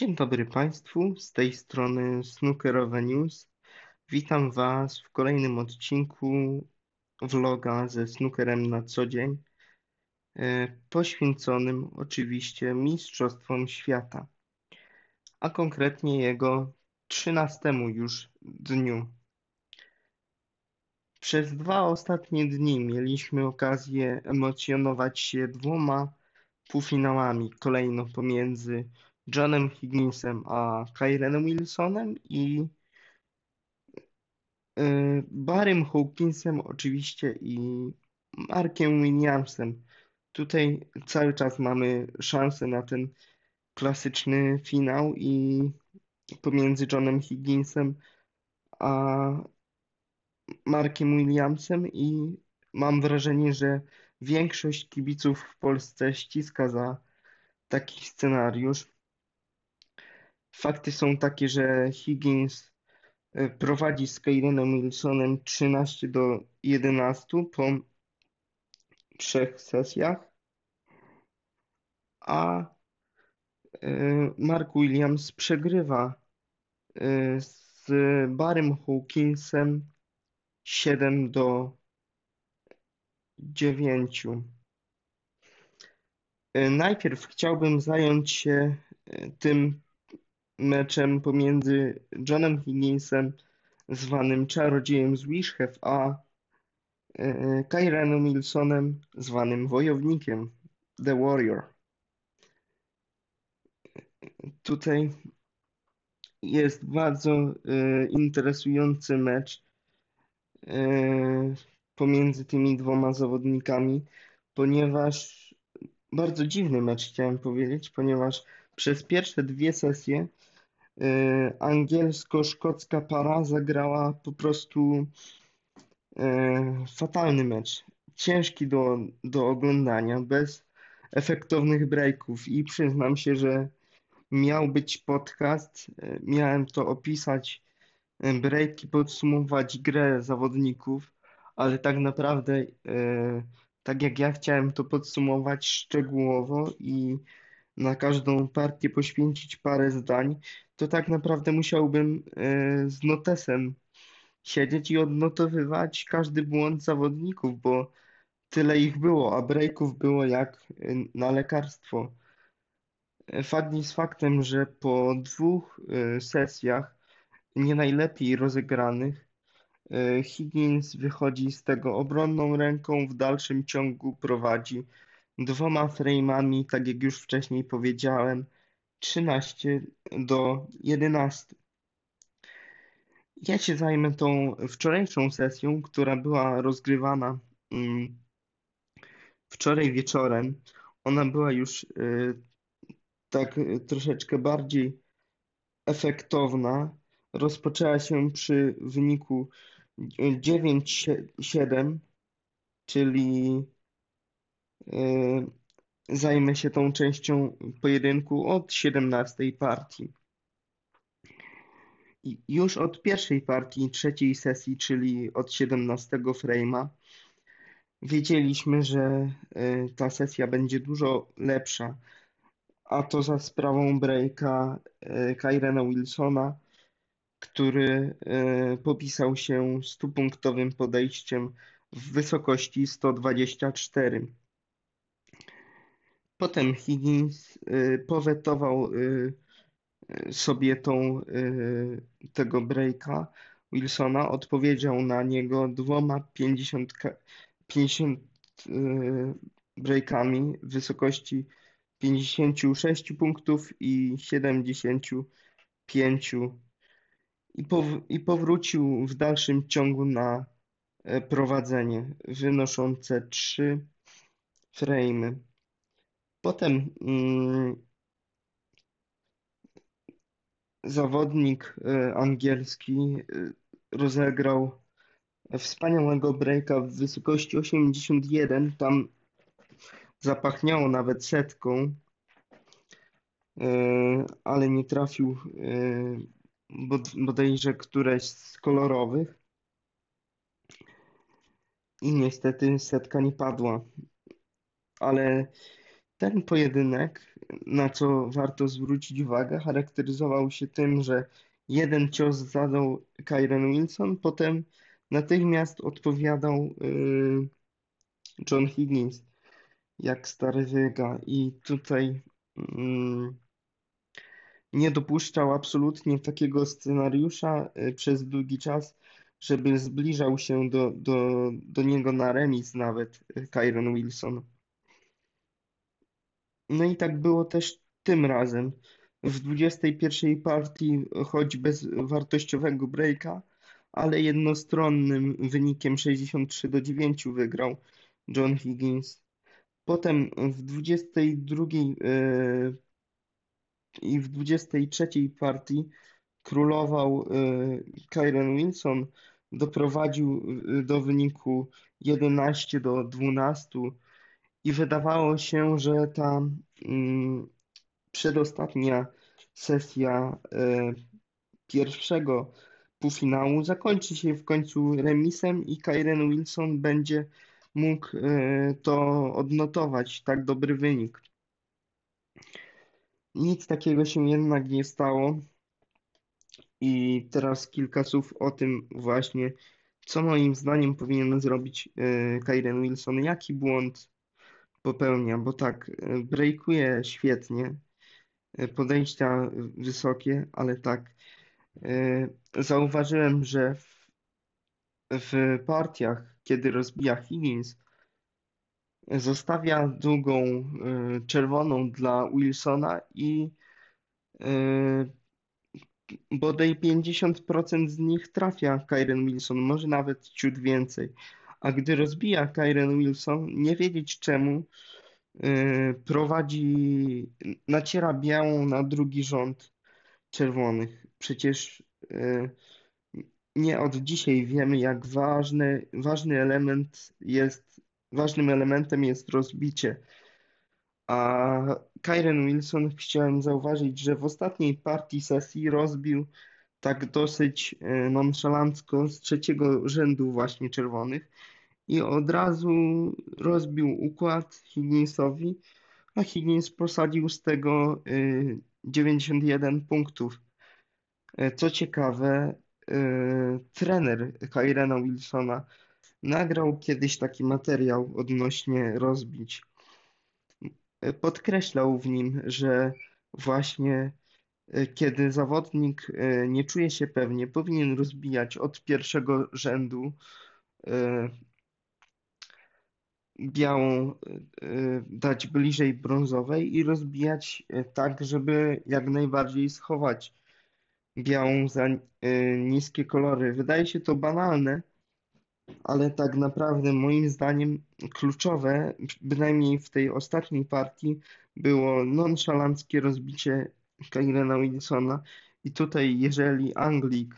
Dzień dobry Państwu, z tej strony Snookerowe News. Witam Was w kolejnym odcinku vloga ze snookerem na co dzień, e, poświęconym oczywiście Mistrzostwom Świata, a konkretnie jego 13 już dniu. Przez dwa ostatnie dni mieliśmy okazję emocjonować się dwoma półfinałami kolejno pomiędzy Johnem Higginsem a Kylenem Wilsonem i y, Barrym Hawkinsem oczywiście i Markiem Williamsem. Tutaj cały czas mamy szansę na ten klasyczny finał i pomiędzy Johnem Higginsem a Markiem Williamsem i mam wrażenie, że większość kibiców w Polsce ściska za taki scenariusz. Fakty są takie, że Higgins e, prowadzi z Kylenem Wilsonem 13 do 11 po trzech sesjach, a e, Mark Williams przegrywa e, z Barrym Hawkinsem 7 do 9. Najpierw chciałbym zająć się tym meczem pomiędzy Johnem Higginsem, zwanym Czarodziejem z Wishhev, a e, Kyranem Wilsonem, zwanym Wojownikiem, The Warrior. Tutaj jest bardzo e, interesujący mecz e, pomiędzy tymi dwoma zawodnikami, ponieważ bardzo dziwny mecz chciałem powiedzieć, ponieważ przez pierwsze dwie sesje angielsko-szkocka para zagrała po prostu e, fatalny mecz. Ciężki do, do oglądania, bez efektownych breaków i przyznam się, że miał być podcast, e, miałem to opisać, breaki, podsumować grę zawodników, ale tak naprawdę, tak jak ja chciałem to podsumować szczegółowo i na każdą partię poświęcić parę zdań, to tak naprawdę musiałbym e, z notesem siedzieć i odnotowywać każdy błąd zawodników, bo tyle ich było, a breaków było jak e, na lekarstwo. E, fakt jest faktem, że po dwóch sesjach nie najlepiej rozegranych Higgins wychodzi z tego obronną ręką, w dalszym ciągu prowadzi dwoma frame'ami, tak jak już wcześniej powiedziałem, 13 do 11. Ja się zajmę tą wczorajszą sesją, która była rozgrywana mm, wczoraj wieczorem. Ona była już y, tak troszeczkę bardziej efektowna. Rozpoczęła się przy wyniku 9-7, czyli y, Zajmę się tą częścią pojedynku od 17 partii. I już od pierwszej partii trzeciej sesji, czyli od 17 frame'a, wiedzieliśmy, że e, ta sesja będzie dużo lepsza, a to za sprawą breaka e, Kyrena Wilsona, który e, popisał się stupunktowym podejściem w wysokości 124. Potem Higgins y, powetował y, y, sobie tą, tego breaka Wilsona, odpowiedział na niego dwoma 50, 50 breakami w wysokości 56 punktów i 75 i, pow i powrócił w dalszym ciągu na prowadzenie wynoszące 3 frame'y. Potem mm, zawodnik y, angielski y, rozegrał wspaniałego breaka w wysokości 81. Tam zapachniało nawet setką, y, ale nie trafił bodajże któreś z kolorowych. I niestety setka nie padła. Ale Ten pojedynek, na co warto zwrócić uwagę, charakteryzował się tym, że jeden cios zadał Kyren Wilson, potem natychmiast odpowiadał y, John Higgins jak stary wyga i tutaj mm, nie dopuszczał absolutnie takiego scenariusza y, przez długi czas, żeby zbliżał się do, do, do niego na remis nawet y, Kyron Wilson. No i tak było też tym razem. W 21 partii, choć bez wartościowego breaka, ale jednostronnym wynikiem 63 do 9 wygrał John Higgins. Potem w 22 yy, i w 23 partii królował yy, Kyren Wilson, doprowadził yy, do wyniku 11 do 12 i wydawało się, że ta mm, przedostatnia sesja pierwszego półfinału zakończy się w końcu remisem i Kyren Wilson będzie mógł e, to odnotować, tak dobry wynik. Nic takiego się jednak nie stało. I teraz kilka słów o tym właśnie, co moim zdaniem powinien zrobić e, Kyren Wilson, jaki błąd popełnia, bo tak, e, breakuje świetnie, podejścia wysokie, ale tak, zauważyłem, że w, w partiach kiedy rozbija Higgins, zostawia długą czerwoną dla Wilsona i bodaj 50% z nich trafia Kyren Wilson, może nawet ciut więcej. A gdy rozbija Kyren Wilson, nie wiedzieć czemu, y, prowadzi, naciera białą na drugi rząd czerwonych. Przecież nie od dzisiaj wiemy, jak ważny, ważny element jest, ważnym elementem jest rozbicie. A Kyren Wilson chciałem zauważyć, że w ostatniej partii sesji rozbił tak dosyć e, nonszalancko z trzeciego rzędu właśnie czerwonych i od razu rozbił układ Higginsowi, a Higgins posadził z tego 91 e, punktów. E, co ciekawe, trener Kyrena Wilsona nagrał kiedyś taki materiał odnośnie rozbić. Podkreślał w nim, że właśnie kiedy zawodnik y, nie czuje się pewnie, powinien rozbijać od pierwszego rzędu białą dać bliżej brązowej i rozbijać tak, żeby jak najbardziej schować białą za niskie kolory. Wydaje się to banalne, ale tak naprawdę moim zdaniem kluczowe, bynajmniej w tej ostatniej partii, było nonszalanckie rozbicie Kyrena Wilsona. I tutaj, jeżeli Anglik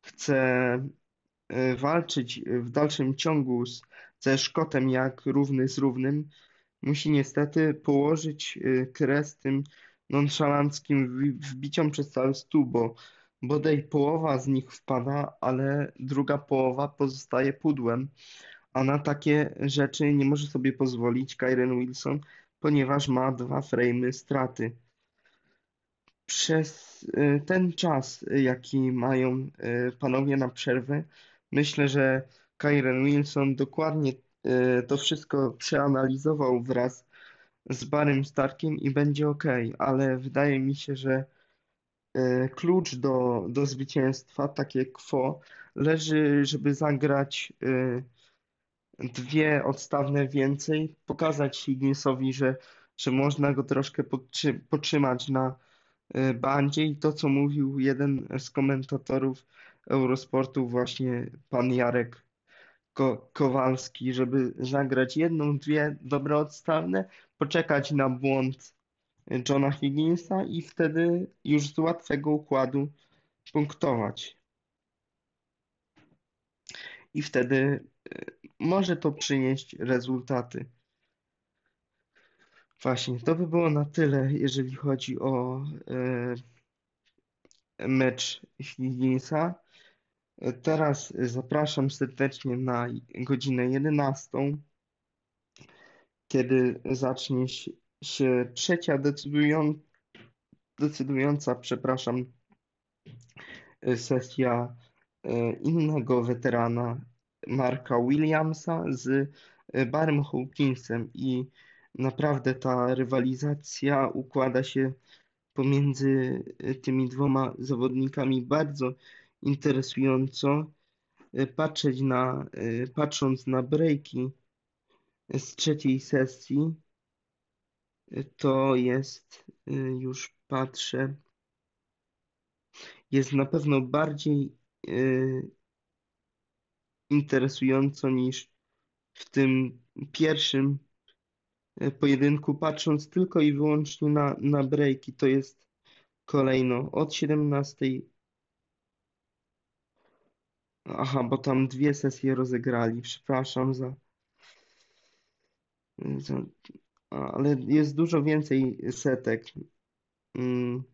chce y, walczyć w dalszym ciągu z, ze Szkotem jak równy z równym, musi niestety położyć y, kres tym nonszalanckim wbiciom przez cały stół, bo bodaj połowa z nich wpada, ale druga połowa pozostaje pudłem, a na takie rzeczy nie może sobie pozwolić Kyren Wilson, ponieważ ma dwa frame straty. Przez y, ten czas, jaki mają y, panowie na przerwę, myślę, że Kyren Wilson dokładnie y, to wszystko przeanalizował wraz z Barym Starkiem i będzie ok, ale wydaje mi się, że klucz do, do zwycięstwa, takie quo, leży, żeby zagrać dwie odstawne więcej, pokazać Higginsowi, że, że można go troszkę potrzymać na bandzie i to, co mówił jeden z komentatorów Eurosportu, właśnie pan Jarek Ko Kowalski, żeby zagrać jedną, dwie dobre odstawne, poczekać na błąd Johna Higginsa i wtedy już z łatwego układu punktować. I wtedy e, może to przynieść rezultaty. Właśnie, to by było na tyle, jeżeli chodzi o e, mecz Higginsa. Teraz zapraszam serdecznie na godzinę 11, kiedy zacznie się, trzecia decydują, decydująca, przepraszam, sesja e, innego weterana Marka Williamsa z Barrym Hawkinsem i naprawdę ta rywalizacja układa się pomiędzy e, tymi dwoma zawodnikami bardzo interesująco. Patrzeć na, patrząc na breaki z trzeciej sesji, to jest, już patrzę, jest na pewno bardziej interesująco niż w tym pierwszym pojedynku, patrząc tylko i wyłącznie na, na breaki. To jest kolejno od 17. Aha, bo tam dwie sesje rozegrali. Przepraszam za. za ale jest dużo więcej setek. Mm.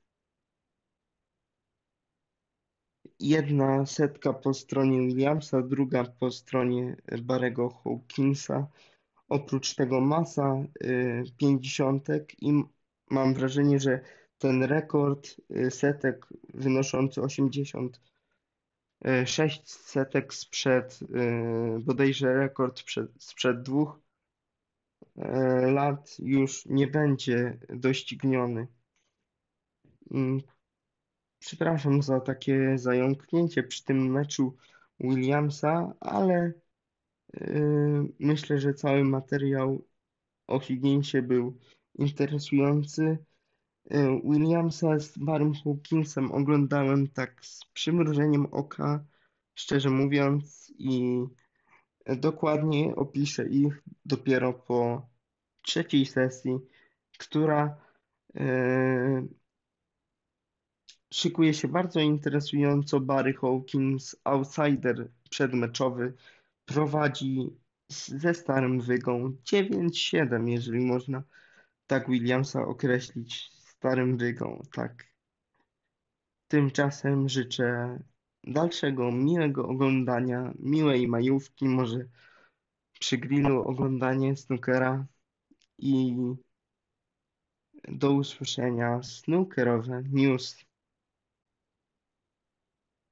Jedna setka po stronie Williamsa, druga po stronie Barego Hawkinsa. Oprócz tego masa y, pięćdziesiątek i mam wrażenie, że ten rekord y, setek wynoszący 86 setek sprzed, y, bodajże rekord przed, sprzed dwóch lat już nie będzie dościgniony. Mm, Przepraszam za takie zająknięcie przy tym meczu Williamsa, ale myślę, że cały materiał o Higginsie był interesujący. Yy, Williamsa z Barrym Hawkinsem oglądałem tak z przymrużeniem oka, szczerze mówiąc, i dokładnie opiszę ich dopiero po trzeciej sesji, która yy, Szykuje się bardzo interesująco Barry Hawkins, outsider przedmeczowy, prowadzi ze starym wygą 9-7, jeżeli można tak Williamsa określić, starym wygą, tak. Tymczasem życzę dalszego miłego oglądania, miłej majówki, może przy grillu oglądanie snookera i do usłyszenia snookerowe news.